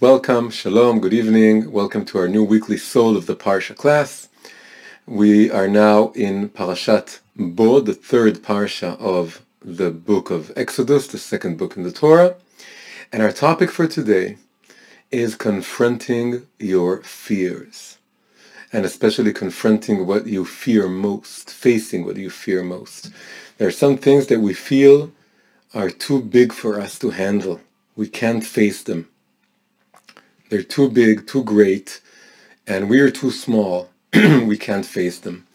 Welcome, shalom, good evening. Welcome to our new weekly Soul of the Parsha class. We are now in Parashat Bo, the third Parsha of the book of Exodus, the second book in the Torah. And our topic for today is confronting your fears. And especially confronting what you fear most, facing what you fear most. There are some things that we feel are too big for us to handle. We can't face them. They're too big, too great, and we are too small. we can't face them.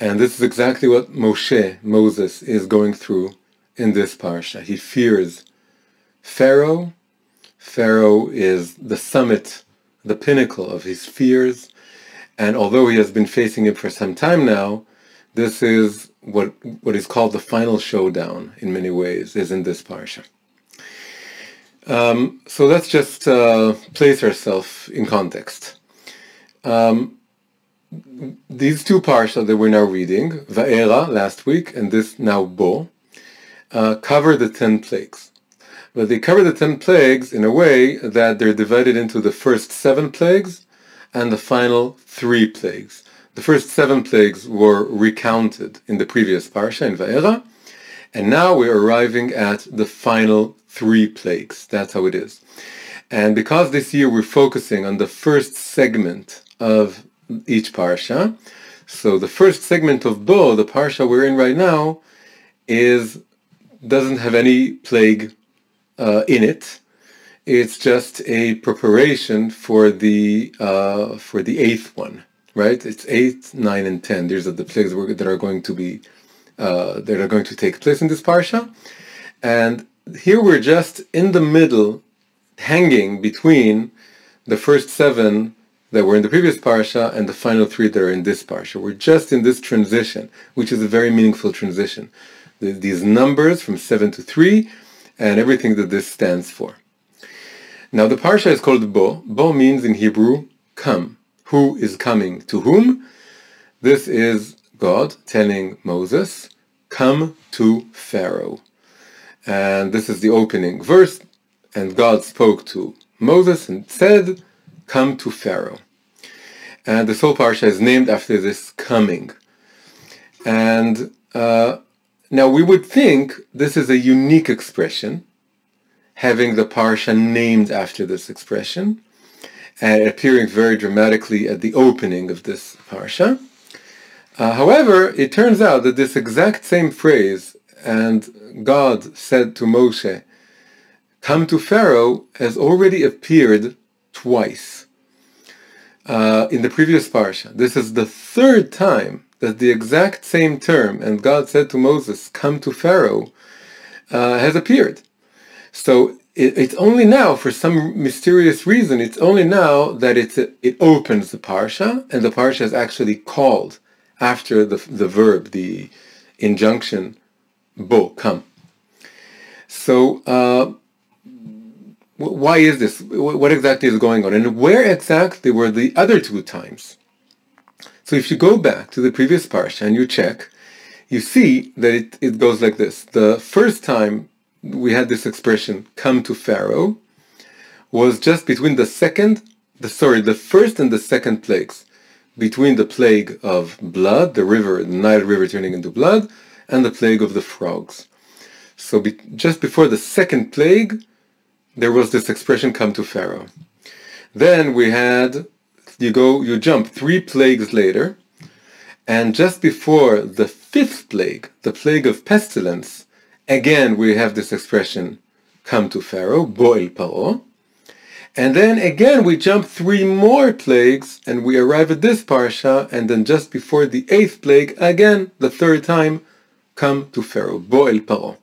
And this is exactly what Moshe, Moses, is going through in this parsha. He fears Pharaoh. Pharaoh is the summit, the pinnacle of his fears. And although he has been facing it for some time now, this is what what is called the final showdown in many ways is in this parsha. Um, so let's just uh, place ourselves in context. Um, these two parsha that we're now reading, Va'era last week and this now Bo, uh, cover the ten plagues. But they cover the ten plagues in a way that they're divided into the first seven plagues and the final three plagues. The first seven plagues were recounted in the previous parsha in Va'era, and now we're arriving at the final three plagues. That's how it is. And because this year we're focusing on the first segment of each parsha, so the first segment of Bo, the parsha we're in right now, is doesn't have any plague uh, in it. It's just a preparation for the uh, for the eighth one, right? It's eight, nine, and ten. These are the plagues that are going to be uh, that are going to take place in this parsha, and here we're just in the middle, hanging between the first seven that were in the previous parsha and the final three that are in this parsha. We're just in this transition, which is a very meaningful transition. These numbers from seven to three, and everything that this stands for. Now the parsha is called Bo. Bo means in Hebrew, come. Who is coming to whom? This is God telling Moses, come to Pharaoh. And this is the opening verse. And God spoke to Moses and said, come to Pharaoh. And the whole parsha is named after this coming. And uh, now we would think this is a unique expression, having the parsha named after this expression, and appearing very dramatically at the opening of this parsha. Uh, however, it turns out that this exact same phrase, and God said to Moshe, come to Pharaoh, has already appeared twice uh, in the previous parsha. This is the third time that the exact same term, and God said to Moses, come to Pharaoh, uh, has appeared. So it, it's only now, for some mysterious reason, it's only now that it's, it opens the parsha, and the parsha is actually called after the, the verb, the injunction, bo, come. So, uh, why is this? What exactly is going on? And where exactly were the other two times? So if you go back to the previous parsha and you check, you see that it, it goes like this. The first time we had this expression, come to Pharaoh, was just between the second, the sorry, the first and the second plagues. Between the plague of blood, the river, the Nile River turning into blood, and the plague of the frogs. So be, just before the second plague, there was this expression, come to Pharaoh. Then we had you go, you jump three plagues later, and just before the fifth plague, the plague of pestilence, again we have this expression, come to Pharaoh, Bo'el Paro. And then again we jump three more plagues, and we arrive at this parsha, and then just before the eighth plague, again, the third time, come to Pharaoh, Bo el Paro.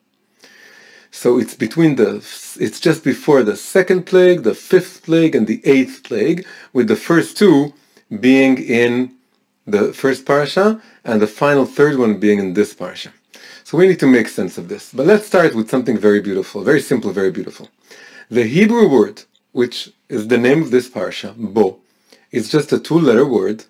So it's between the, it's just before the second plague, the fifth plague, and the eighth plague, with the first two being in the first parasha, and the final third one being in this parasha. So we need to make sense of this. But let's start with something very beautiful, very simple, very beautiful. The Hebrew word, which is the name of this parasha, bo, is just a two-letter word,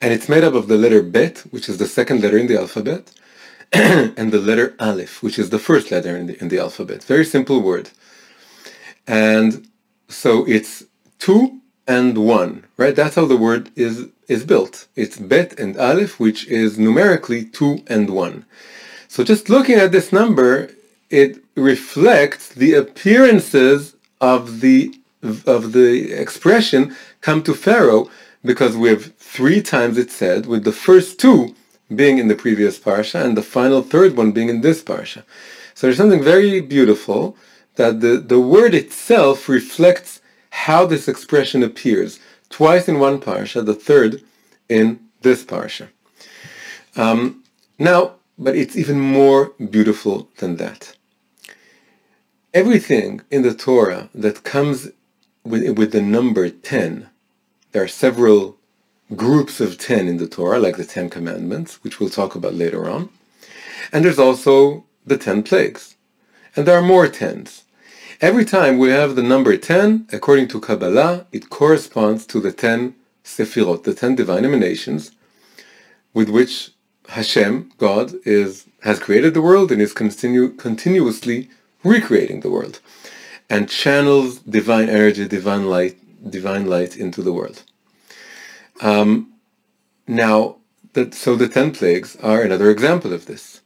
and it's made up of the letter bet, which is the second letter in the alphabet, and the letter Aleph, which is the first letter in the, in the alphabet. Very simple word. And so it's two and one, right? That's how the word is is built. It's bet and aleph, which is numerically two and one. So just looking at this number, it reflects the appearances of the of the expression come to Pharaoh because we have three times it said, with the first two being in the previous parsha and the final third one being in this parsha. So there's something very beautiful that the, the word itself reflects how this expression appears. Twice in one parsha, the third in this parsha. Um, now, but it's even more beautiful than that. Everything in the Torah that comes with, with the number 10, there are several groups of 10 in the Torah, like the Ten Commandments, which we'll talk about later on. And there's also the 10 plagues. And there are more 10s. Every time we have the number 10, according to Kabbalah, it corresponds to the 10 Sefirot, the 10 divine emanations, with which Hashem, God, is has created the world and is continue, continuously recreating the world and channels divine energy, divine light, divine light into the world. Um, now, that, so the ten plagues are another example of this.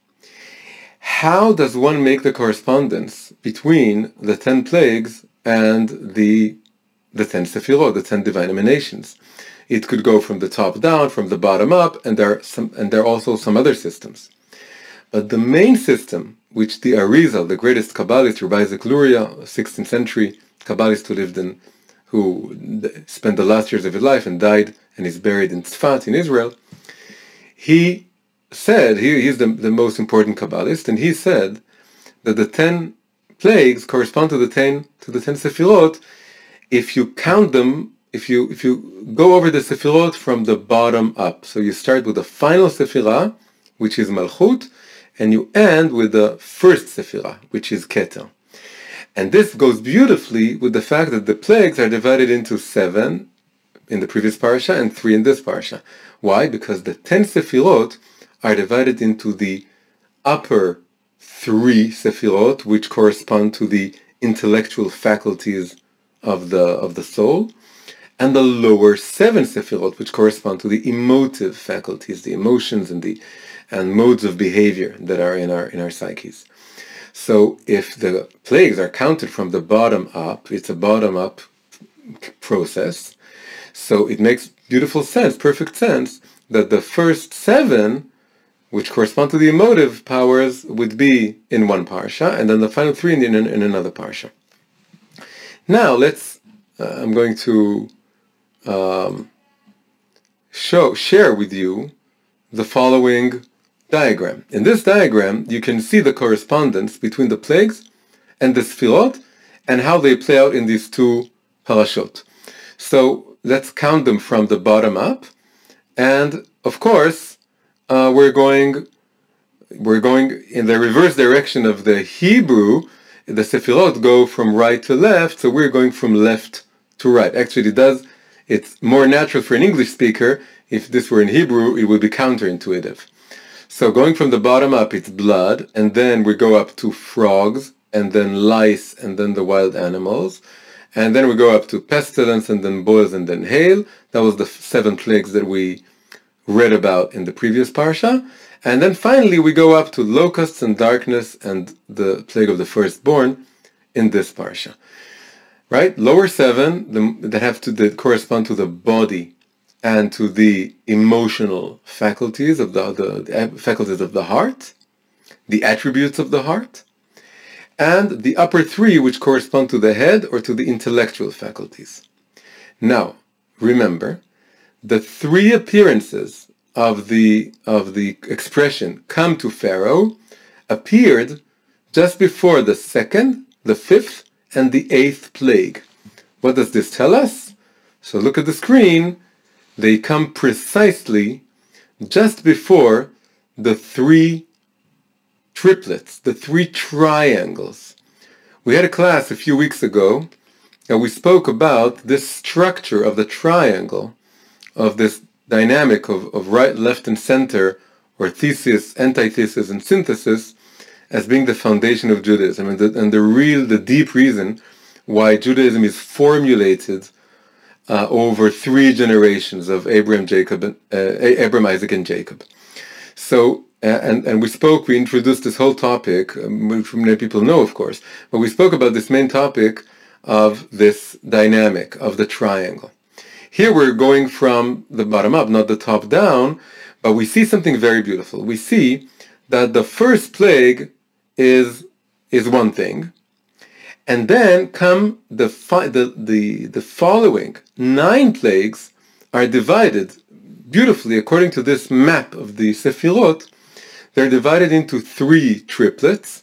How does one make the correspondence between the ten plagues and the the ten sefirot, the ten divine emanations? It could go from the top down, from the bottom up, and there are some, and there are also some other systems. But the main system, which the Arizal, the greatest Kabbalist, Rabbi Luria, 16th century Kabbalist who lived in, who spent the last years of his life and died and is buried in Tzfat in Israel, he said, he, he's the, the most important Kabbalist, and he said that the ten plagues correspond to the ten to the ten Sefirot if you count them if you if you go over the Sefirot from the bottom up. So you start with the final Sefirah, which is Malchut, and you end with the first Sefirah, which is Keter. And this goes beautifully with the fact that the plagues are divided into seven in the previous parasha and three in this parasha. Why? Because the ten Sefirot are divided into the upper three Sefirot, which correspond to the intellectual faculties of the of the soul, and the lower seven Sefirot, which correspond to the emotive faculties, the emotions and the and modes of behavior that are in our in our psyches. So if the plagues are counted from the bottom up, it's a bottom up process. So it makes beautiful sense, perfect sense, that the first seven, which correspond to the emotive powers, would be in one parsha, and then the final three in, in, in another parsha. Now let's. Uh, I'm going to um, show share with you the following diagram. In this diagram, you can see the correspondence between the plagues and the sfirot and how they play out in these two parashot. So let's count them from the bottom up. And of course, uh, we're going we're going in the reverse direction of the Hebrew. The sefirot go from right to left, so we're going from left to right. Actually, it does. It's more natural for an English speaker. If this were in Hebrew, it would be counterintuitive. So going from the bottom up, it's blood, and then we go up to frogs, and then lice, and then the wild animals. And then we go up to pestilence, and then boils, and then hail. That was the seven plagues that we read about in the previous parsha. And then finally we go up to locusts and darkness and the plague of the firstborn in this parsha. Right? Lower seven the, that have to that correspond to the body and to the emotional faculties of the, the, the, faculties of the heart, the attributes of the heart, and the upper three which correspond to the head or to the intellectual faculties. Now, remember, the three appearances of the of the expression come to Pharaoh appeared just before the second, the fifth, and the eighth plague. What does this tell us? So look at the screen they come precisely just before the three triplets, the three triangles. We had a class a few weeks ago and we spoke about this structure of the triangle, of this dynamic of, of right, left, and center, or thesis, antithesis, and synthesis, as being the foundation of Judaism. And the, and the real, the deep reason why Judaism is formulated uh, over three generations of Abraham, Jacob, uh, Abraham, Isaac, and Jacob. So, uh, and and we spoke, we introduced this whole topic, um, which many people know, of course, but we spoke about this main topic of this dynamic of the triangle. Here we're going from the bottom up, not the top down, but we see something very beautiful. We see that the first plague is is one thing, and then come the, the, the, the following nine plagues are divided beautifully according to this map of the Sefirot. They're divided into three triplets.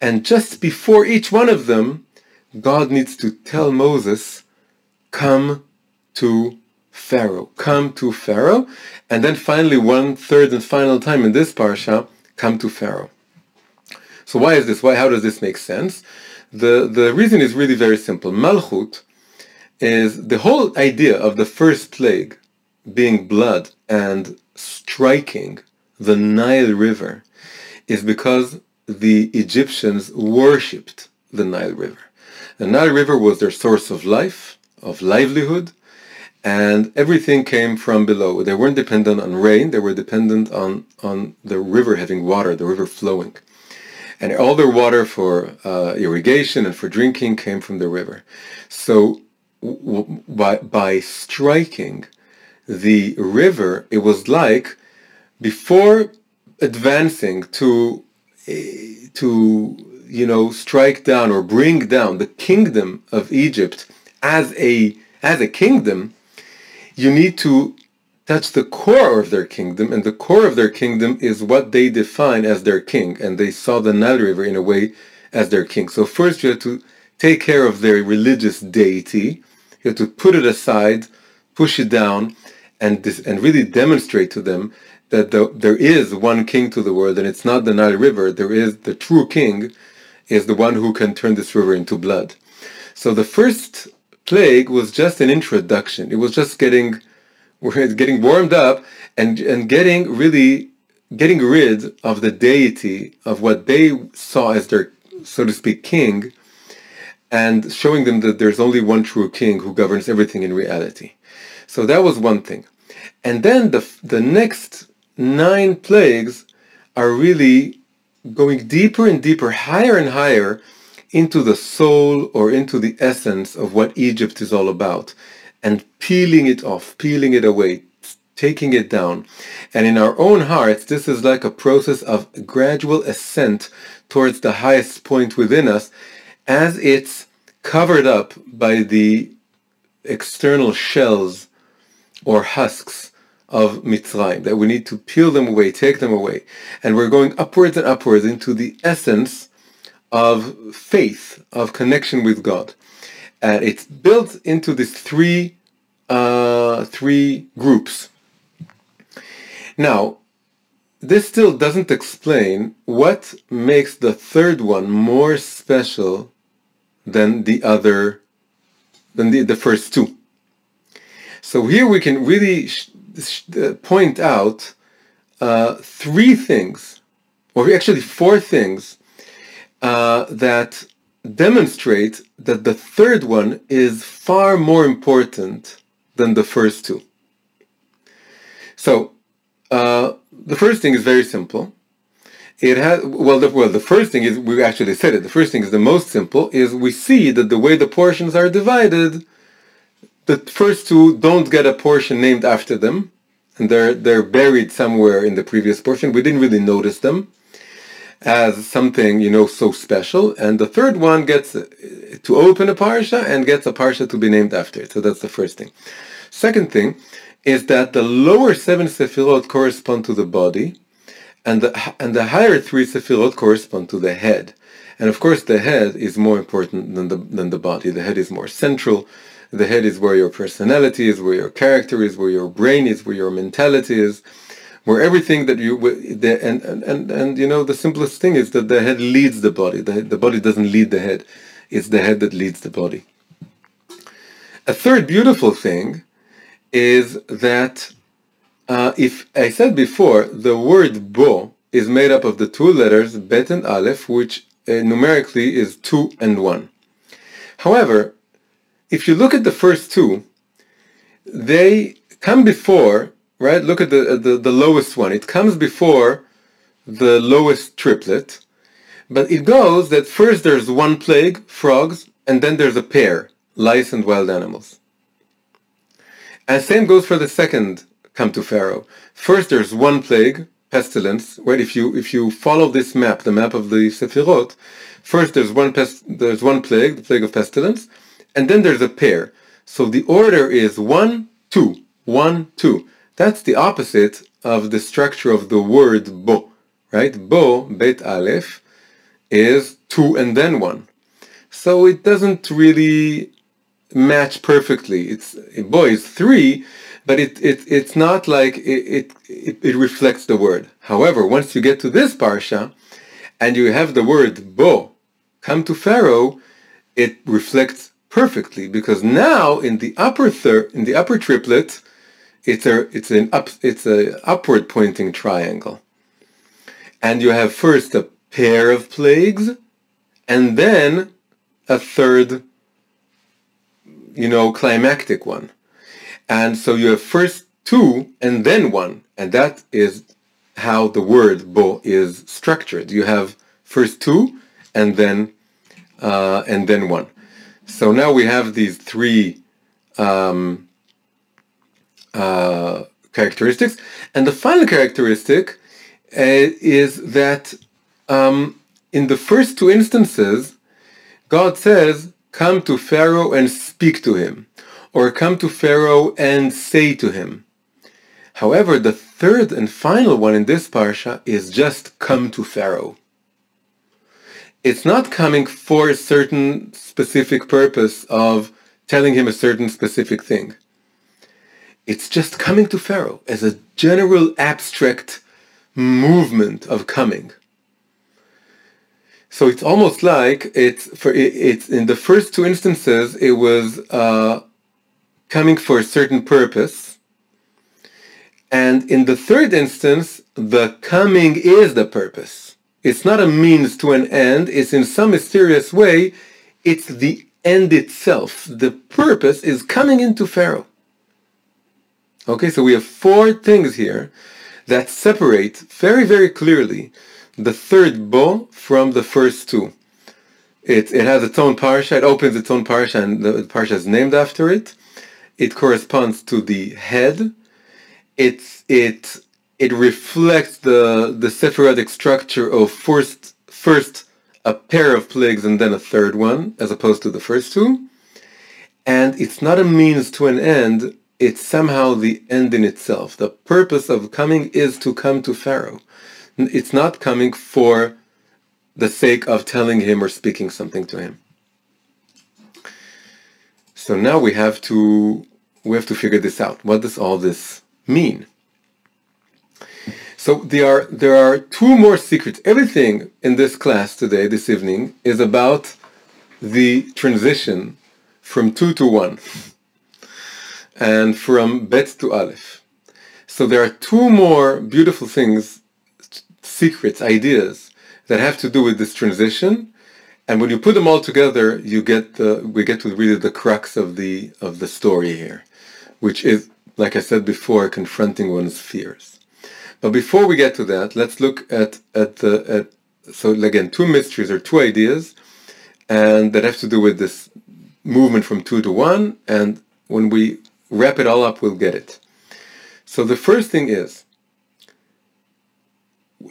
And just before each one of them, God needs to tell Moses, come to Pharaoh. Come to Pharaoh. And then finally, one third and final time in this parsha, come to Pharaoh. So why is this? Why? How does this make sense? The, the reason is really very simple. Malchut is the whole idea of the first plague being blood and striking the Nile River is because the Egyptians worshipped the Nile River. The Nile River was their source of life, of livelihood, and everything came from below. They weren't dependent on rain, they were dependent on, on the river having water, the river flowing and all their water for uh, irrigation and for drinking came from the river. So w- by, by striking the river, it was like before advancing to eh, to you know strike down or bring down the kingdom of Egypt as a as a kingdom, you need to touch the core of their kingdom, and the core of their kingdom is what they define as their king, and they saw the Nile River in a way as their king. So first you have to take care of their religious deity, you have to put it aside, push it down, and, this, and really demonstrate to them that the, there is one king to the world, and it's not the Nile River, there is the true king, is the one who can turn this river into blood. So the first plague was just an introduction. It was just getting we're getting warmed up and and getting really getting rid of the deity of what they saw as their so to speak king and showing them that there's only one true king who governs everything in reality. So that was one thing. And then the the next nine plagues are really going deeper and deeper higher and higher into the soul or into the essence of what Egypt is all about and peeling it off, peeling it away, taking it down. And in our own hearts, this is like a process of gradual ascent towards the highest point within us as it's covered up by the external shells or husks of Mitzrayim, that we need to peel them away, take them away. And we're going upwards and upwards into the essence of faith, of connection with God and it's built into these three uh, three groups. Now, this still doesn't explain what makes the third one more special than the other than the, the first two. So here we can really uh, point out uh, three things, or actually four things, uh, that demonstrate that the third one is far more important than the first two. So, uh, the first thing is very simple. It has well, the, well, the first thing is we actually said it. The first thing is the most simple. Is we see that the way the portions are divided, the first two don't get a portion named after them, and they're they're buried somewhere in the previous portion. We didn't really notice them as something, you know, so special. And the third one gets uh, to open a parsha and gets a parsha to be named after it. So that's the first thing. Second thing is that the lower seven sefirot correspond to the body, and the and the higher three sefirot correspond to the head. And of course, the head is more important than the than the body. The head is more central. The head is where your personality is, where your character is, where your brain is, where your mentality is where everything that you the, and, and and and you know the simplest thing is that the head leads the body. The, the body doesn't lead the head. It's the head that leads the body. A third beautiful thing is that uh, if I said before the word bo is made up of the two letters bet and aleph which uh, numerically is two and one. However, if you look at the first two, they come before, right? Look at the, uh, the, the lowest one. It comes before the lowest triplet, but it goes that first there's one plague, frogs, and then there's a pair, lice and wild animals. And same goes for the second come to Pharaoh. First there's one plague, pestilence, right? If you if you follow this map, the map of the Sephirot, first there's one pest, there's one plague, the plague of pestilence, and then there's a pair. So the order is one, two, one, two. That's the opposite of the structure of the word bo, right? Bo, bet aleph, is two and then one. So it doesn't really match perfectly. It's bo is three, but it, it it's not like it, it, it reflects the word. However, once you get to this parsha, and you have the word bo come to Pharaoh, it reflects perfectly because now in the upper third, in the upper triplet, it's a it's an up it's a upward pointing triangle, and you have first a pair of plagues, and then a third, you know, climactic one, and so you have first two and then one, and that is how the word bo is structured. You have first two and then uh, and then one. So now we have these three um, uh, characteristics. And the final characteristic uh, is that um, in the first two instances, God says, come to Pharaoh and speak to him, or come to Pharaoh and say to him. However, the third and final one in this parsha is just come to Pharaoh it's not coming for a certain specific purpose of telling him a certain specific thing. It's just coming to Pharaoh as a general abstract movement of coming. So it's almost like it's for it's in the first two instances it was uh, coming for a certain purpose, and in the third instance the coming is the purpose. It's not a means to an end. It's in some mysterious way, it's the end itself. The purpose is coming into Pharaoh. Okay, so we have four things here that separate very, very clearly the third bo from the first two. It, it has its own parsha, it opens its own parsha, and the parsha is named after it. It corresponds to the head. It's, it it reflects the the Sephirotic structure of first first a pair of plagues and then a third one, as opposed to the first two. And it's not a means to an end, it's somehow the end in itself. The purpose of coming is to come to Pharaoh. It's not coming for the sake of telling him or speaking something to him. So now we have to we have to figure this out. What does all this mean? So there are there are two more secrets. Everything in this class today, this evening, is about the transition from two to one, and from bet to aleph. So there are two more beautiful things, secrets, ideas that have to do with this transition, and when you put them all together, you get the we get to really the crux of the of the story here, which is, like I said before, confronting one's fears. But before we get to that, let's look at at the at so again two mysteries or two ideas, and that have to do with this movement from two to one. And when we wrap it all up, we'll get it. So the first thing is,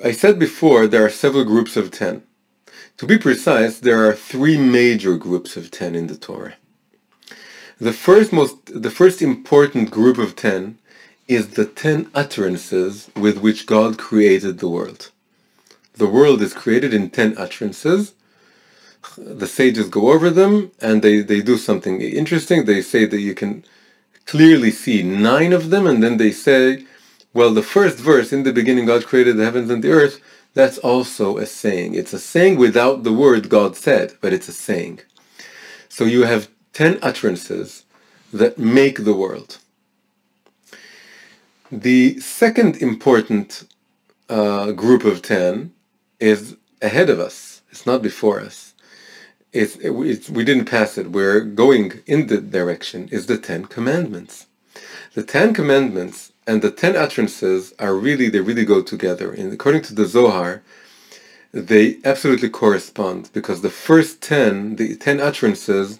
I said before there are several groups of ten. To be precise, there are three major groups of ten in the Torah. The first most the first important group of ten is the ten utterances with which God created the world. The world is created in ten utterances. The sages go over them and they, they do something interesting. They say that you can clearly see nine of them, and then they say, well, the first verse, in the beginning God created the heavens and the earth, that's also a saying. It's a saying without the word God said, but it's a saying. So you have ten utterances that make the world. The second important uh, group of ten is ahead of us. It's not before us. It's, it's, we didn't pass it. We're going in the direction is the Ten Commandments. The Ten Commandments and the Ten Utterances are really, they really go together. And according to the Zohar, they absolutely correspond because the first ten, the ten utterances,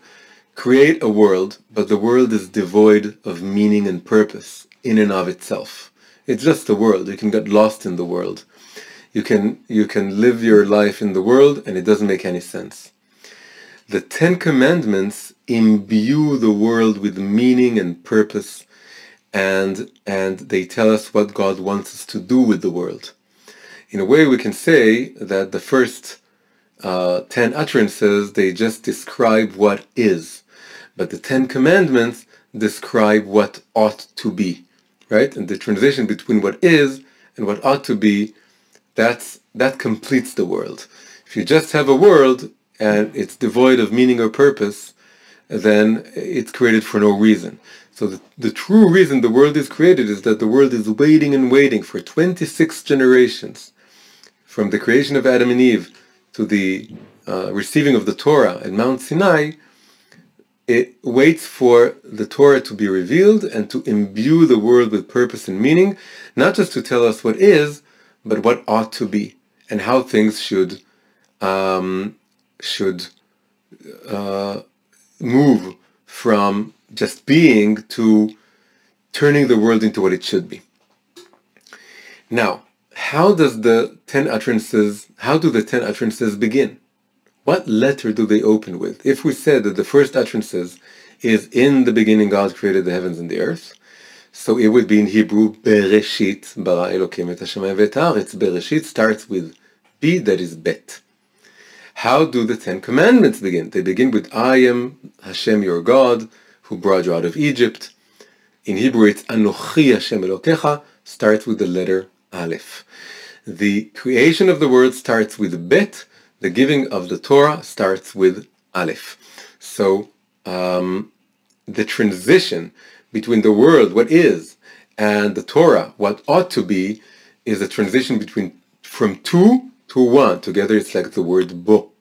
create a world, but the world is devoid of meaning and purpose in and of itself. It's just a world. You can get lost in the world. You can you can live your life in the world and it doesn't make any sense. The Ten Commandments imbue the world with meaning and purpose and and they tell us what God wants us to do with the world in a way we can say that the first uh, ten utterances, they just describe what is. But the Ten Commandments describe what ought to be, right? And the transition between what is and what ought to be, that's, that completes the world. If you just have a world and it's devoid of meaning or purpose, then it's created for no reason. So the, the true reason the world is created is that the world is waiting and waiting for 26 generations from the creation of Adam and Eve to the uh, receiving of the Torah at Mount Sinai, it waits for the Torah to be revealed and to imbue the world with purpose and meaning, not just to tell us what is, but what ought to be and how things should um, should uh, move from just being to turning the world into what it should be. Now, how does the ten utterances, how do the ten utterances begin? What letter do they open with? If we said that the first utterances is in the beginning God created the heavens and the earth, so it would be in Hebrew Bereshit bara Elokim et hashemayim v'et Bereshit starts with B, that is Bet. How do the Ten Commandments begin? They begin with I am Hashem your God who brought you out of Egypt. In Hebrew it's Anochi Hashem Elokecha starts with the letter Aleph. The creation of the world starts with Bet, the giving of the Torah starts with Aleph. So um, the transition between the world, what is, and the Torah, what ought to be, is a transition between from two to one. Together it's like the word bo.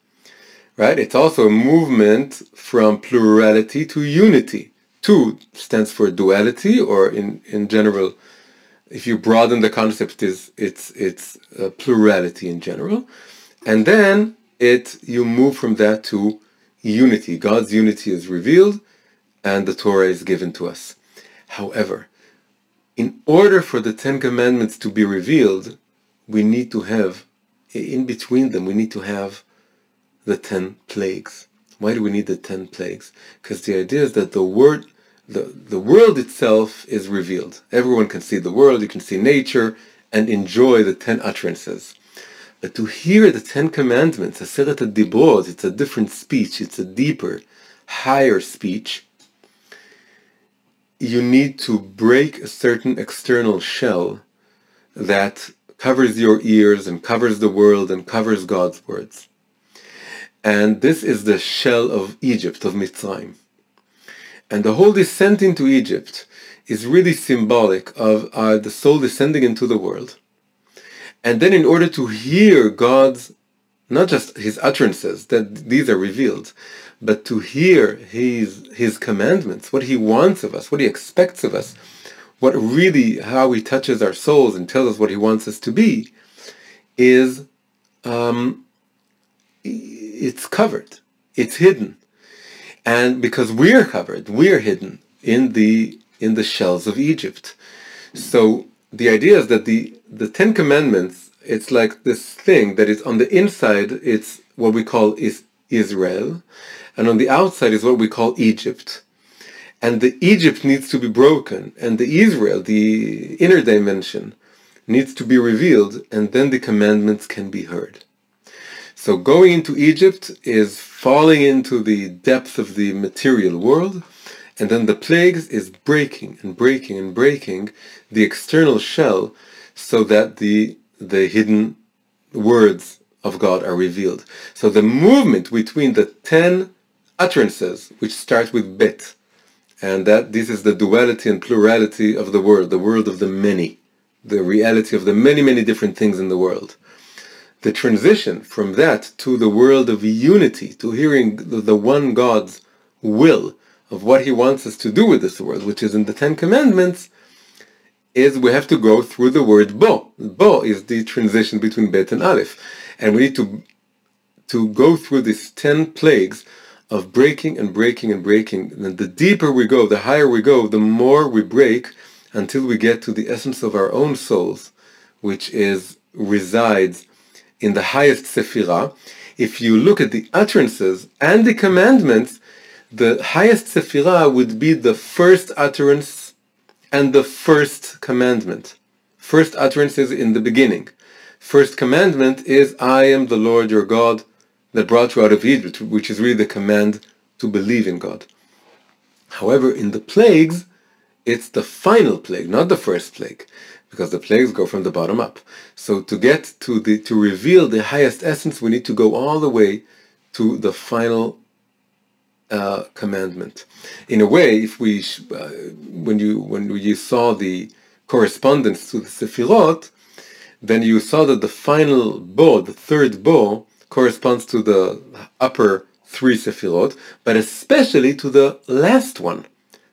Right? It's also a movement from plurality to unity. Two stands for duality, or in, in general, if you broaden the concept, is it's it's uh, plurality in general, and then it you move from that to unity. God's unity is revealed, and the Torah is given to us. However, in order for the Ten Commandments to be revealed, we need to have in between them we need to have the ten plagues. Why do we need the ten plagues? Because the idea is that the word the, the world itself is revealed. Everyone can see the world, you can see nature, and enjoy the ten utterances. But to hear the Ten Commandments, Aseret Dibrot, it's a different speech, it's a deeper, higher speech. You need to break a certain external shell that covers your ears and covers the world and covers God's words. And this is the shell of Egypt, of Mitzrayim. And the whole descent into Egypt is really symbolic of uh, the soul descending into the world. And then in order to hear God's, not just his utterances, that these are revealed, but to hear his, his commandments, what he wants of us, what he expects of us, what really, how he touches our souls and tells us what he wants us to be, is, um, it's covered. It's hidden and because we're covered, we're hidden in the in the shells of Egypt. So the idea is that the the Ten Commandments, it's like this thing that is on the inside, it's what we call is Israel, and on the outside is what we call Egypt. And the Egypt needs to be broken, and the Israel, the inner dimension, needs to be revealed, and then the commandments can be heard. So going into Egypt is falling into the depth of the material world, and then the plagues is breaking and breaking and breaking the external shell so that the the hidden words of God are revealed. So the movement between the ten utterances, which start with bet, and that this is the duality and plurality of the world, the world of the many, the reality of the many, many different things in the world the transition from that to the world of unity, to hearing the, the one God's will of what he wants us to do with this world, which is in the Ten Commandments, is we have to go through the word bo. Bo is the transition between bet and aleph. And we need to, to go through these ten plagues of breaking and breaking and breaking. And the deeper we go, the higher we go, the more we break until we get to the essence of our own souls, which is resides in the highest sephirah. If you look at the utterances and the commandments, the highest sephirah would be the first utterance and the first commandment. First utterance is in the beginning. First commandment is, I am the Lord your God that brought you out of Egypt, which is really the command to believe in God. However, in the plagues, it's the final plague, not the first plague, because the plagues go from the bottom up. So to get to the to reveal the highest essence, we need to go all the way to the final uh, commandment. In a way, if we uh, when you when you saw the correspondence to the Sefirot, then you saw that the final Bo, the third Bo, corresponds to the upper three Sefirot, but especially to the last one,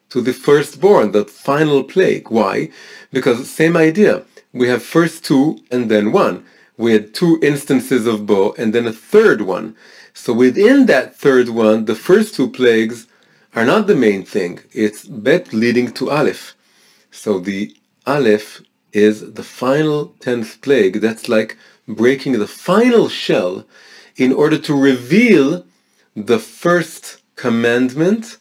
to the firstborn, the final plague. Why? Because same idea. We have first two and then one. We had two instances of Bo and then a third one. So within that third one, the first two plagues are not the main thing. It's Bet leading to Aleph. So the Aleph is the final tenth plague. That's like breaking the final shell in order to reveal the first commandment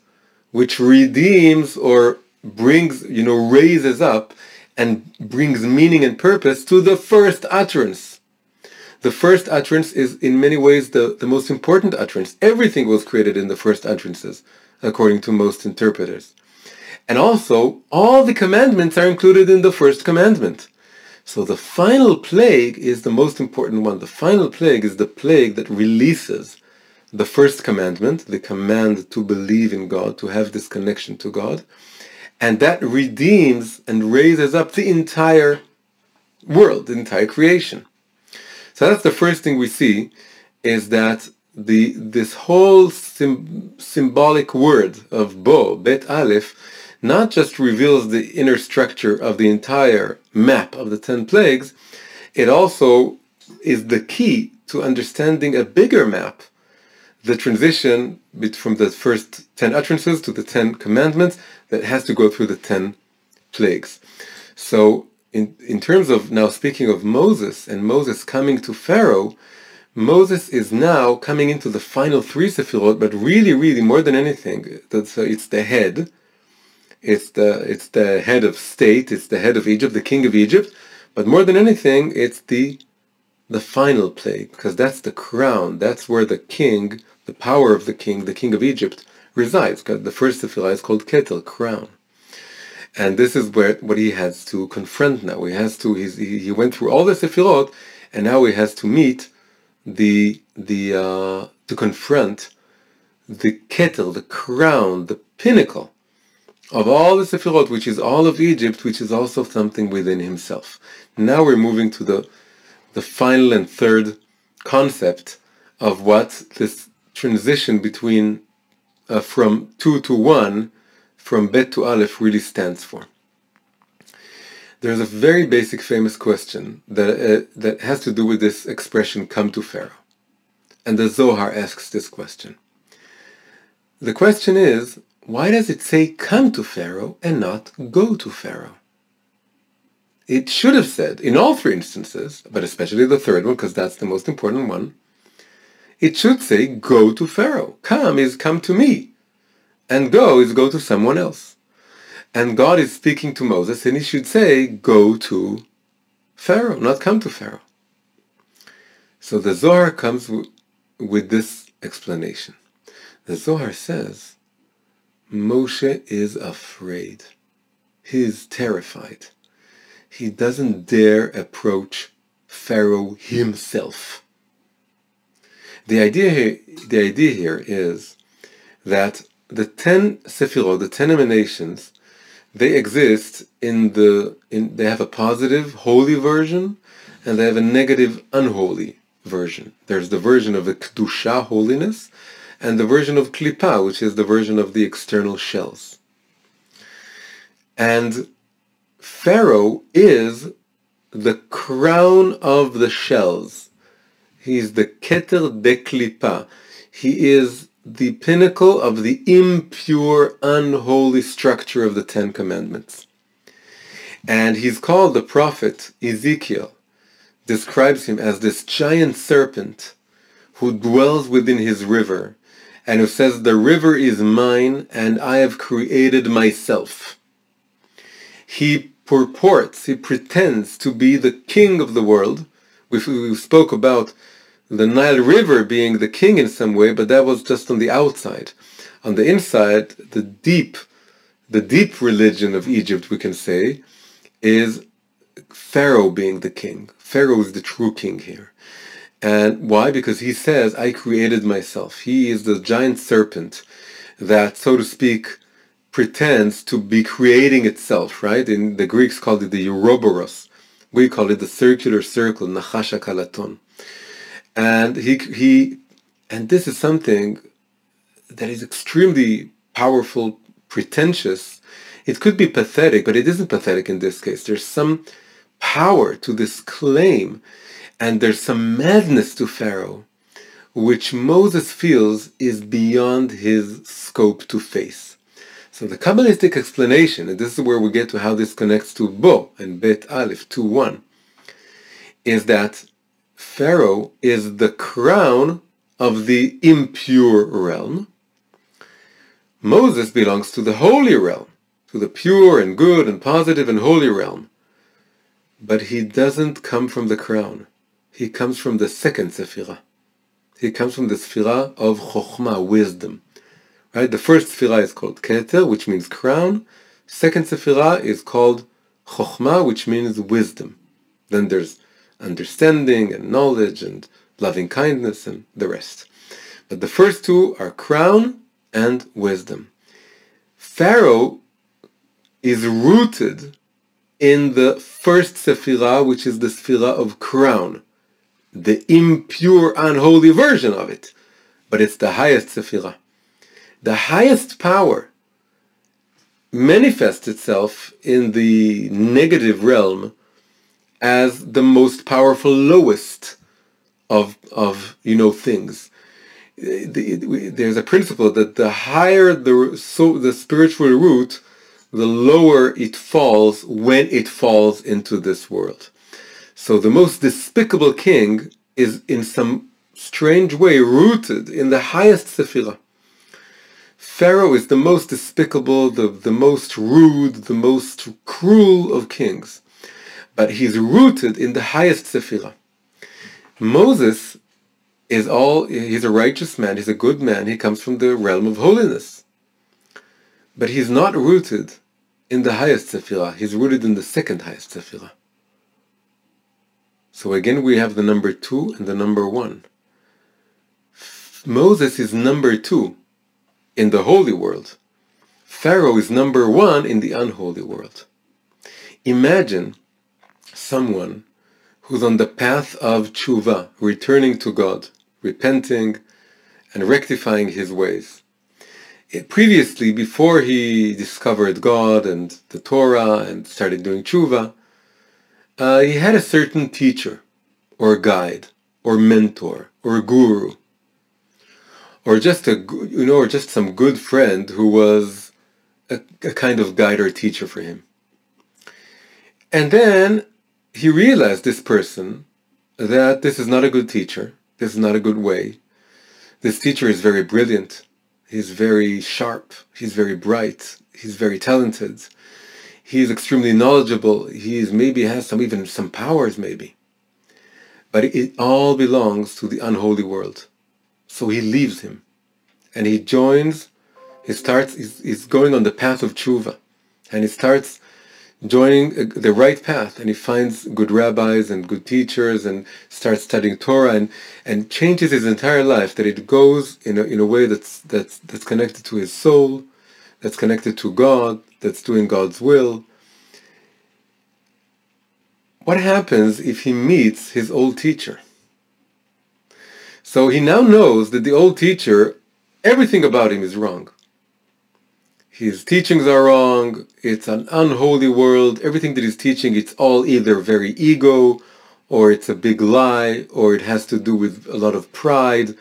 which redeems or brings, you know, raises up and brings meaning and purpose to the first utterance. The first utterance is in many ways the, the most important utterance. Everything was created in the first utterances, according to most interpreters. And also, all the commandments are included in the first commandment. So the final plague is the most important one. The final plague is the plague that releases the first commandment, the command to believe in God, to have this connection to God. And that redeems and raises up the entire world, the entire creation. So that's the first thing we see is that the this whole sim, symbolic word of Bo, Bet Aleph, not just reveals the inner structure of the entire map of the ten plagues, it also is the key to understanding a bigger map, the transition from the first ten utterances to the ten commandments that has to go through the ten plagues. So in, in terms of now speaking of Moses and Moses coming to Pharaoh, Moses is now coming into the final three Sephirot, but really, really more than anything, that's, uh, it's the head, it's the it's the head of state, it's the head of Egypt, the king of Egypt, but more than anything, it's the the final plague, because that's the crown, that's where the king, the power of the king, the king of Egypt, resides. Because the first Sephirah is called Keter, crown. And this is where what he has to confront now. He has to he, he went through all the Sephirot, and now he has to meet the the uh, to confront the Keter, the crown, the pinnacle of all the Sephirot, which is all of Egypt, which is also something within himself. Now we're moving to the, the final and third concept of what this transition between uh, from two to one, from Bet to Aleph really stands for. There's a very basic famous question that, uh, that has to do with this expression, come to Pharaoh. And the Zohar asks this question. The question is, why does it say come to Pharaoh and not go to Pharaoh? It should have said, in all three instances, but especially the third one, because that's the most important one, it should say go to Pharaoh. Come is come to me. And go is go to someone else. And God is speaking to Moses, and he should say go to Pharaoh, not come to Pharaoh. So the Zohar comes with this explanation. The Zohar says, Moshe is afraid. He is terrified. He doesn't dare approach Pharaoh himself. The idea here, the idea here is that the ten sephirot, the ten emanations, they exist in the in they have a positive holy version and they have a negative unholy version. There's the version of the Kedusha, holiness, and the version of Klipa, which is the version of the external shells. And Pharaoh is the crown of the shells. He's the Keter de Klippa. He is the pinnacle of the impure, unholy structure of the Ten Commandments. And he's called the prophet Ezekiel, describes him as this giant serpent who dwells within his river and who says, the river is mine and I have created myself. He purports, he pretends to be the king of the world. We, spoke about the Nile River being the king in some way, but that was just on the outside. On the inside, the deep, the deep religion of Egypt, we can say, is Pharaoh being the king. Pharaoh is the true king here. And why? Because he says, I created myself. He is the giant serpent that, so to speak, pretends to be creating itself, right? In the Greeks called it the Ouroboros. We call it the circular circle, Nachash Akalaton. And he, he, and this is something that is extremely powerful, pretentious. It could be pathetic, but it isn't pathetic in this case. There's some power to this claim, and there's some madness to Pharaoh, which Moses feels is beyond his scope to face. So the Kabbalistic explanation, and this is where we get to how this connects to Bo and Bet Aleph 2.1, is that Pharaoh is the crown of the impure realm. Moses belongs to the holy realm, to the pure and good and positive and holy realm. But he doesn't come from the crown. He comes from the second Sephirah. He comes from the Sephirah of Chokhmah, wisdom. Right? The first Sephirah is called Keter, which means crown. Second Sephirah is called Chokhmah, which means wisdom. Then there's understanding and knowledge and loving kindness and the rest. But the first two are crown and wisdom. Pharaoh is rooted in the first Sephirah, which is the Sephirah of crown, the impure, unholy version of it. But it's the highest Sephirah. The highest power manifests itself in the negative realm as the most powerful lowest of of you know things. there's a principle that the higher the so the spiritual root, the lower it falls when it falls into this world. So the most despicable king is in some strange way rooted in the highest sephirah. Pharaoh is the most despicable, the, the most rude, the most cruel of kings but he's rooted in the highest Sephirah. Moses is all, he's a righteous man, he's a good man, he comes from the realm of holiness. But he's not rooted in the highest Sephirah, he's rooted in the second highest Sephirah. So again we have the number two and the number one. Moses is number two in the holy world. Pharaoh is number one in the unholy world. Imagine someone who's on the path of tshuva, returning to God, repenting and rectifying his ways. It, previously, before he discovered God and the Torah and started doing tshuva, uh, he had a certain teacher or guide or mentor or guru or just a you know or just some good friend who was a, a kind of guide or teacher for him. And then he realized, this person, that this is not a good teacher. This is not a good way. This teacher is very brilliant. He's very sharp. He's very bright. He's very talented. He's extremely knowledgeable. He's maybe has some even some powers maybe. But it all belongs to the unholy world. So he leaves him. And he joins, he starts, he's, he's going on the path of tshuva. And he starts joining uh, the right path and he finds good rabbis and good teachers and starts studying Torah and, and changes his entire life that it goes in a, in a way that's, that's, that's connected to his soul, that's connected to God, that's doing God's will. What happens if he meets his old teacher? So he now knows that the old teacher, everything about him is wrong. His teachings are wrong. It's an unholy world. Everything that he's teaching, it's all either very ego, or it's a big lie, or it has to do with a lot of pride,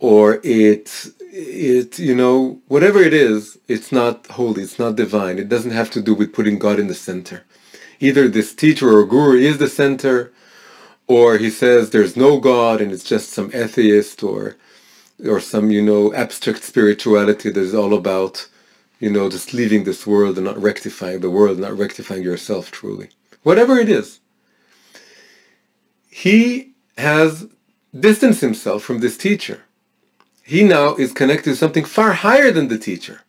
or it, it, you know, whatever it is, it's not holy. It's not divine. It doesn't have to do with putting God in the center. Either this teacher or guru is the center, or he says there's no God and it's just some atheist or or some you know abstract spirituality that is all about you know just leaving this world and not rectifying the world, not rectifying yourself truly. Whatever it is, he has distanced himself from this teacher. He now is connected to something far higher than the teacher.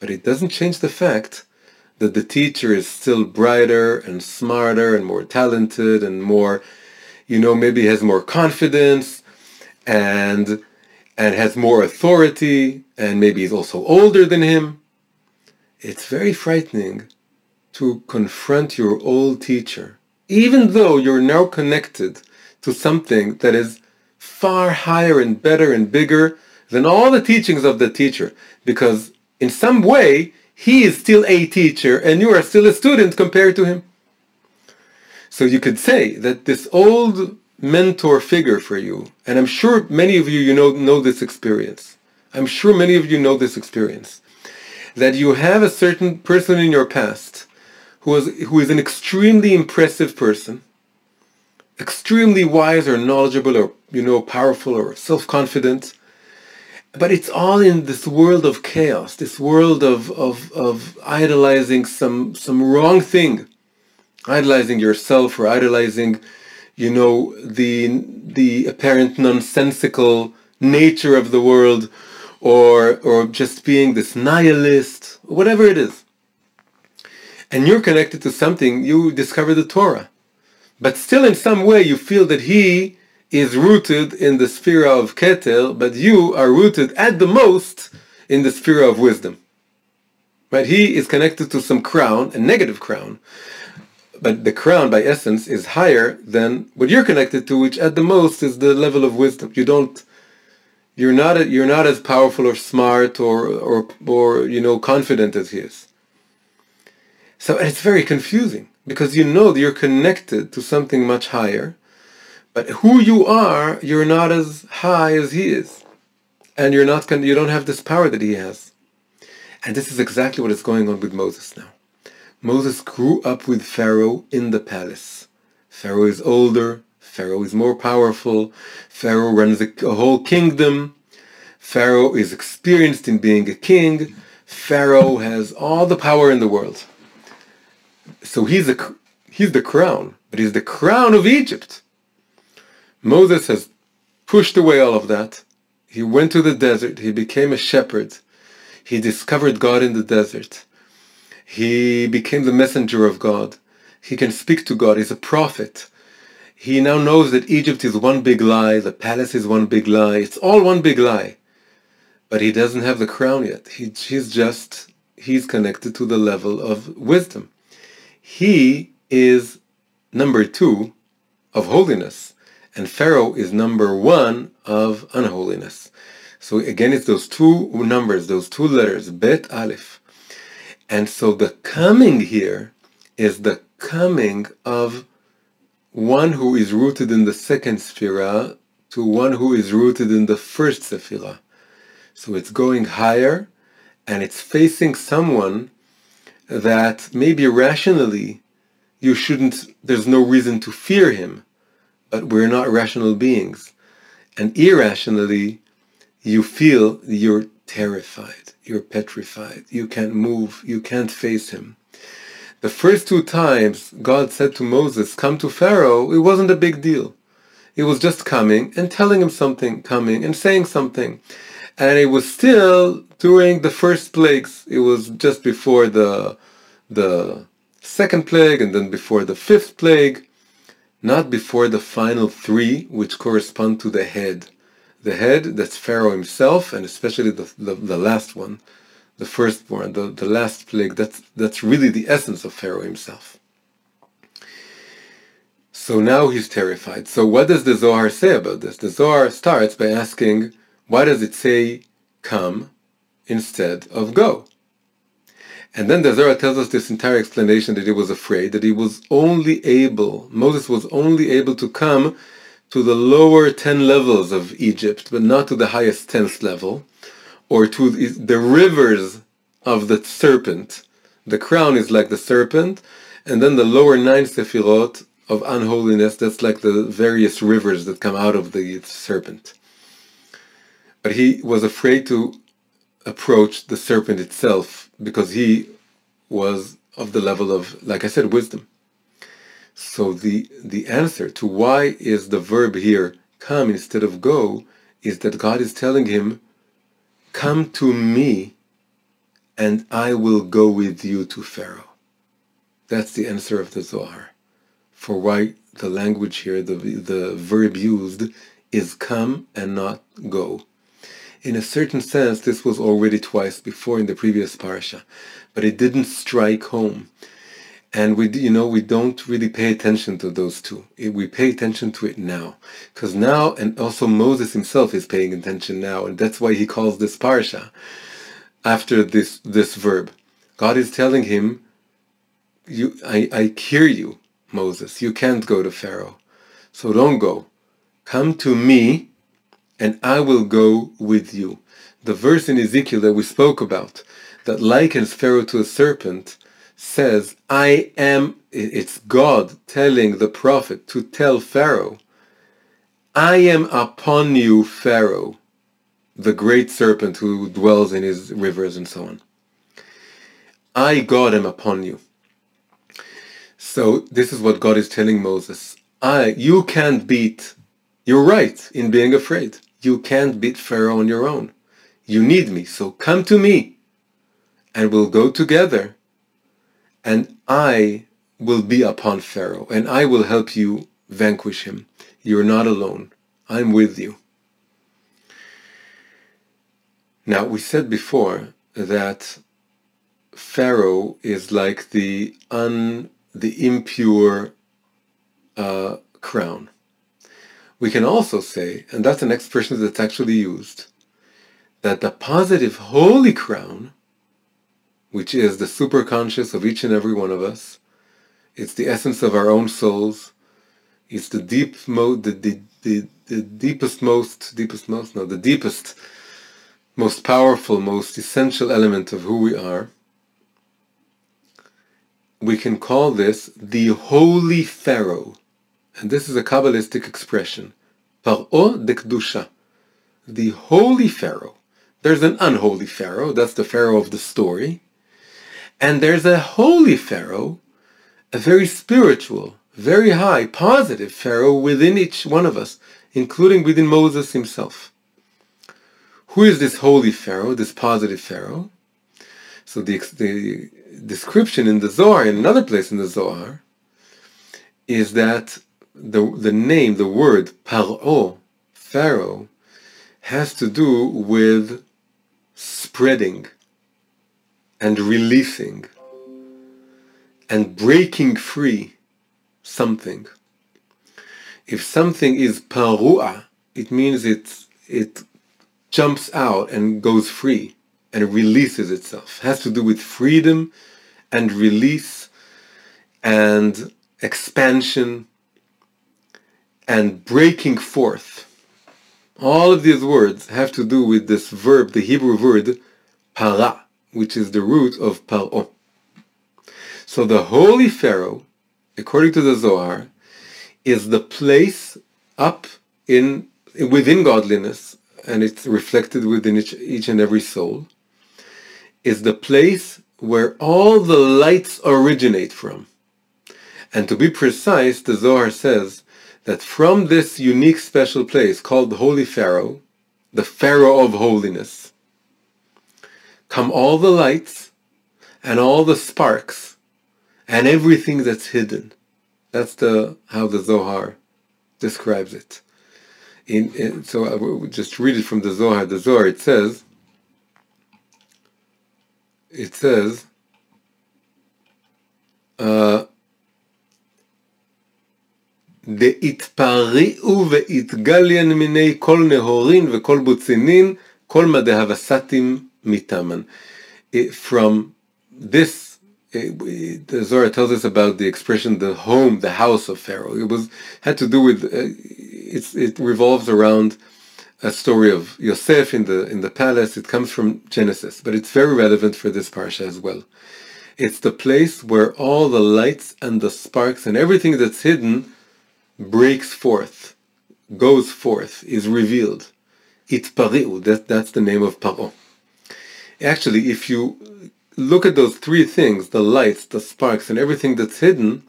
But it doesn't change the fact that the teacher is still brighter and smarter and more talented and more you know, maybe has more confidence and and has more authority and maybe is also older than him. It's very frightening to confront your old teacher, even though you're now connected to something that is far higher and better and bigger than all the teachings of the teacher, because in some way he is still a teacher and you are still a student compared to him. So you could say that this old mentor figure for you, and I'm sure many of you you know know this experience. I'm sure many of you know this experience. That you have a certain person in your past who is who is an extremely impressive person, extremely wise or knowledgeable or you know powerful or self-confident. But it's all in this world of chaos, this world of, of, of idolizing some some wrong thing idolizing yourself or idolizing, you know, the the apparent nonsensical nature of the world, or or just being this nihilist, whatever it is. And you're connected to something, you discover the Torah. But still in some way you feel that he is rooted in the sphere of Keter, but you are rooted at the most in the sphere of wisdom. Right? He is connected to some crown, a negative crown, but the crown by essence is higher than what you're connected to which at the most is the level of wisdom you don't you're not you're not as powerful or smart or or or you know confident as he is so it's very confusing because you know that you're connected to something much higher. But who you are you're not as high as he is. And you're not you don't have this power that he has. And this is exactly what is going on with Moses now. Moses grew up with Pharaoh in the palace. Pharaoh is older, Pharaoh is more powerful, Pharaoh runs a, a whole kingdom, Pharaoh is experienced in being a king, Pharaoh has all the power in the world. So he's, a, he's the crown, but he's the crown of Egypt. Moses has pushed away all of that. He went to the desert, he became a shepherd, he discovered God in the desert. He became the messenger of God. He can speak to God. He's a prophet. He now knows that Egypt is one big lie. The palace is one big lie. It's all one big lie. But he doesn't have the crown yet. He, he's just, he's connected to the level of wisdom. He is number two of holiness. And Pharaoh is number one of unholiness. So again, it's those two numbers, those two letters, Bet Aleph. And so the coming here is the coming of one who is rooted in the second sephira to one who is rooted in the first sephira. So it's going higher and it's facing someone that maybe rationally you shouldn't, there's no reason to fear him, but we're not rational beings. And irrationally, you feel you're terrified you're petrified. You can't move. You can't face him. The first two times God said to Moses, come to Pharaoh, it wasn't a big deal. It was just coming and telling him something, coming and saying something. And it was still during the first plagues. It was just before the, the second plague and then before the fifth plague, not before the final three, which correspond to the head the head, that's Pharaoh himself, and especially the, the, the last one, the firstborn, the, the last plague, that's, that's really the essence of Pharaoh himself. So now he's terrified. So what does the Zohar say about this? The Zohar starts by asking, why does it say come instead of go? And then the Zohar tells us this entire explanation that he was afraid, that he was only able, Moses was only able to come to the lower 10 levels of Egypt, but not to the highest 10th level, or to the rivers of the serpent. The crown is like the serpent, and then the lower nine sephirot of unholiness, that's like the various rivers that come out of the serpent. But he was afraid to approach the serpent itself because he was of the level of, like I said, wisdom. So the the answer to why is the verb here come instead of go is that God is telling him, Come to me and I will go with you to Pharaoh. That's the answer of the Zohar. For why the language here, the the verb used is come and not go. In a certain sense, this was already twice before in the previous parsha, but it didn't strike home. And we you know we don't really pay attention to those two. We pay attention to it now. Because now and also moses himself is paying attention now and that's why he calls this parsha after this this verb. God is telling him you i i hear you moses. You can't go to pharaoh. So don't go. Come to me and i will go with you the verse in ezekiel that we spoke about that likens pharaoh to a serpent says, I am, it's God telling the prophet to tell Pharaoh, I am upon you, Pharaoh, the great serpent who dwells in his rivers and so on. I, God, am upon you. So this is what God is telling Moses. I, you can't beat, you're right in being afraid. You can't beat Pharaoh on your own. You need me, so come to me and we'll go together and I will be upon Pharaoh, and I will help you vanquish him. You're not alone. I'm with you. Now, we said before that Pharaoh is like the un, the impure uh, crown. We can also say, and that's an expression that's actually used, that the positive holy crown which is the superconscious of each and every one of us. It's the essence of our own souls. It's the deep mo the, the, the, the deepest most deepest most no the deepest most powerful most essential element of who we are. We can call this the holy pharaoh. And this is a Kabbalistic expression. Paro de Kedusha. The holy pharaoh. There's an unholy pharaoh, that's the pharaoh of the story. And there's a holy Pharaoh, a very spiritual, very high, positive Pharaoh within each one of us, including within Moses himself. Who is this holy Pharaoh, this positive Pharaoh? So the, the description in the Zohar, in another place in the Zohar, is that the, the name, the word Paro, Pharaoh, has to do with spreading and releasing and breaking free something. If something is parua, it means it, it jumps out and goes free and releases itself. It has to do with freedom and release and expansion and breaking forth. All of these words have to do with this verb, the Hebrew word para which is the root of Paro. So the holy Pharaoh, according to the Zohar, is the place up in within godliness, and it's reflected within each, each and every soul, is the place where all the lights originate from. And to be precise, the Zohar says that from this unique special place called the Holy Pharaoh, the Pharaoh of holiness, come all the lights and all the sparks and everything that's hidden. That's the how the Zohar describes it. In, in, so I will just read it from the Zohar. The Zohar it says, it says, uh, דהתפרעו והתגליין מיני כל נהורין וכל בוצינין, כל מדהבסתים מטעמן. From this, the Zohar tells us about the expression the home, the house of Pharaoh. It was had to do with, uh, it revolves around a story of Yosef in the in the palace. It comes from Genesis, but it's very relevant for this parsha as well. It's the place where all the lights and the sparks and everything that's hidden breaks forth, goes forth, is revealed. Itpari'u, that, that's the name of Paro. Actually, if you look at those three things, the lights, the sparks, and everything that's hidden,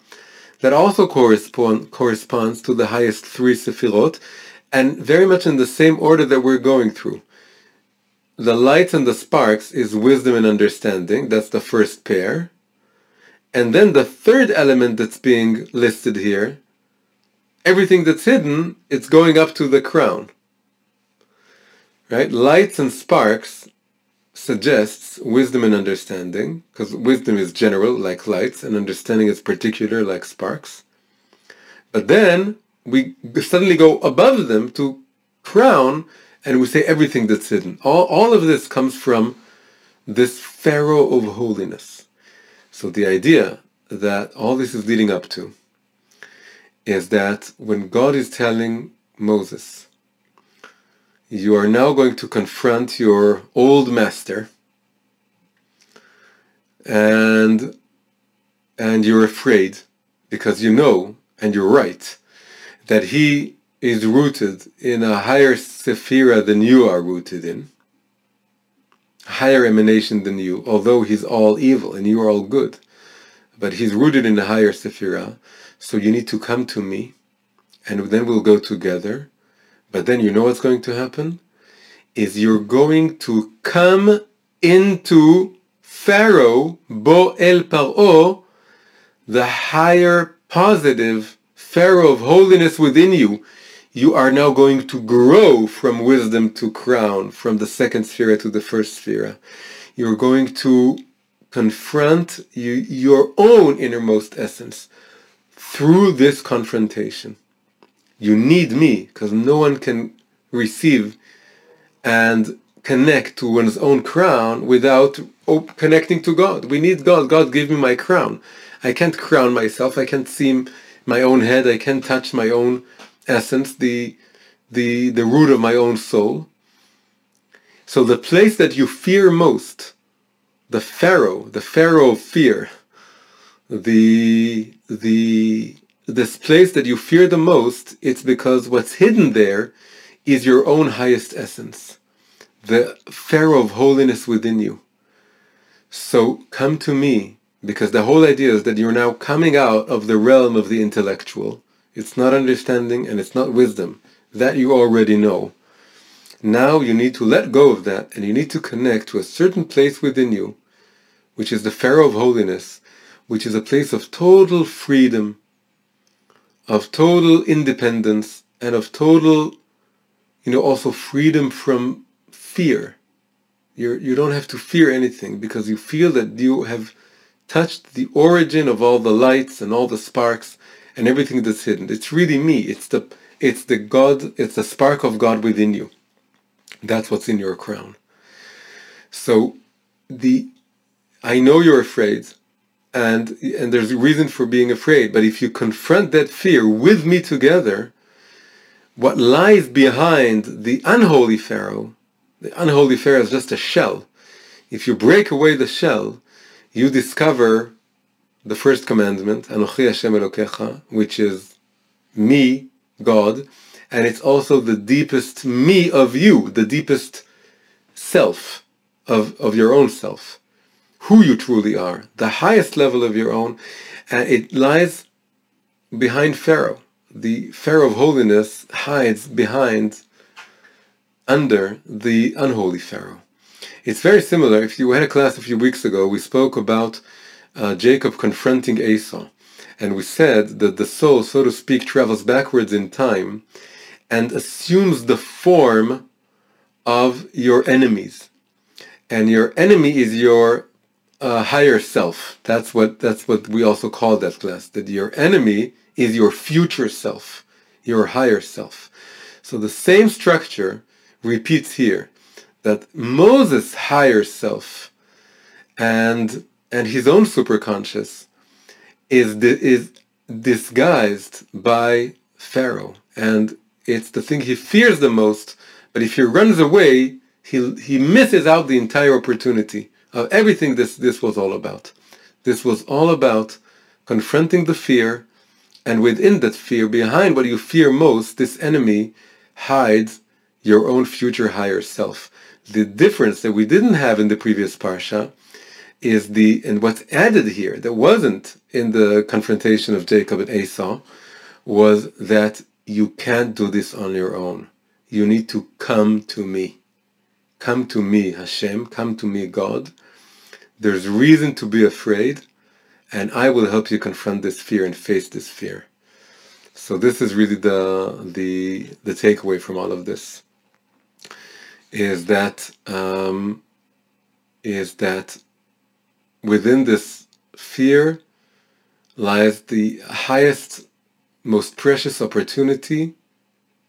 that also correspond, corresponds to the highest three Sefirot, and very much in the same order that we're going through. The lights and the sparks is wisdom and understanding. That's the first pair. And then the third element that's being listed here, everything that's hidden, it's going up to the crown. Right? Lights and sparks suggests wisdom and understanding, because wisdom is general, like lights, and understanding is particular, like sparks. But then we suddenly go above them to crown, and we say everything that's hidden. All, all of this comes from this Pharaoh of holiness. So the idea that all this is leading up to is that when God is telling Moses, you are now going to confront your old master and and you're afraid because you know and you're right that he is rooted in a higher sephira than you are rooted in, higher emanation than you, although he's all evil and you are all good. But he's rooted in the higher sephira, so you need to come to me, and then we'll go together. But then you know what's going to happen? Is you're going to come into Pharaoh, Bo El Paro, the higher positive Pharaoh of holiness within you, you are now going to grow from wisdom to crown, from the second sphere to the first sphere. You're going to confront you, your own innermost essence through this confrontation. You need me because no one can receive and connect to one's own crown without connecting to God. We need God. God give me my crown. I can't crown myself. I can't see my own head. I can't touch my own essence, the the the root of my own soul. So the place that you fear most, the Pharaoh, the Pharaoh of fear, the the this place that you fear the most, it's because what's hidden there is your own highest essence, the Pharaoh of holiness within you. So come to me because the whole idea is that you're now coming out of the realm of the intellectual. It's not understanding and it's not wisdom. That you already know. Now you need to let go of that and you need to connect to a certain place within you, which is the Pharaoh of holiness, which is a place of total freedom, of total independence, and of total, you know, also freedom from fear. You're, you don't have to fear anything because you feel that you have touched the origin of all the lights and all the sparks and everything that's hidden. It's really me. It's the it's the God, it's the spark of God within you. That's what's in your crown. So the I know you're afraid and and there's a reason for being afraid, but if you confront that fear with me together, what lies behind the unholy Pharaoh, the unholy Pharaoh is just a shell. If you break away the shell, you discover the first commandment, Anochi Hashem Elokecha, which is me, God, and it's also the deepest me of you, the deepest self of, of your own self, who you truly are, the highest level of your own, and it lies behind Pharaoh. The Pharaoh of holiness hides behind, under the unholy Pharaoh. It's very similar. If you had a class a few weeks ago, we spoke about uh, Jacob confronting Esau. And we said that the soul, so to speak, travels backwards in time and assumes the form of your enemies. And your enemy is your uh, higher self. That's what that's what we also call that class. That your enemy is your future self, your higher self. So the same structure repeats here that Moses' higher self and and his own superconscious is is disguised by Pharaoh, and it's the thing he fears the most. But if he runs away, he he misses out the entire opportunity of everything this this was all about. This was all about confronting the fear, and within that fear, behind what you fear most, this enemy hides your own future higher self. The difference that we didn't have in the previous parsha is the and what's added here that wasn't in the confrontation of Jacob and Esau was that you can't do this on your own. You need to come to me. Come to me, Hashem. Come to me, God. There's reason to be afraid, and I will help you confront this fear and face this fear. So this is really the the the takeaway from all of this. Is that um, is that within this fear lies the highest, most precious opportunity,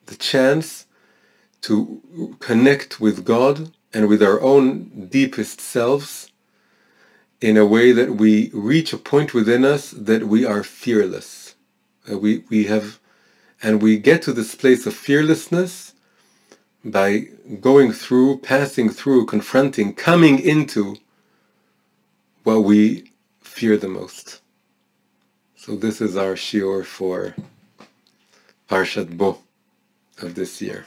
the chance to connect with God and with our own deepest selves in a way that we reach a point within us that we are fearless. Uh, we, we have, and we get to this place of fearlessness by going through, passing through, confronting, coming into what we fear the most. So this is our shiur for Parshat Bo of this year.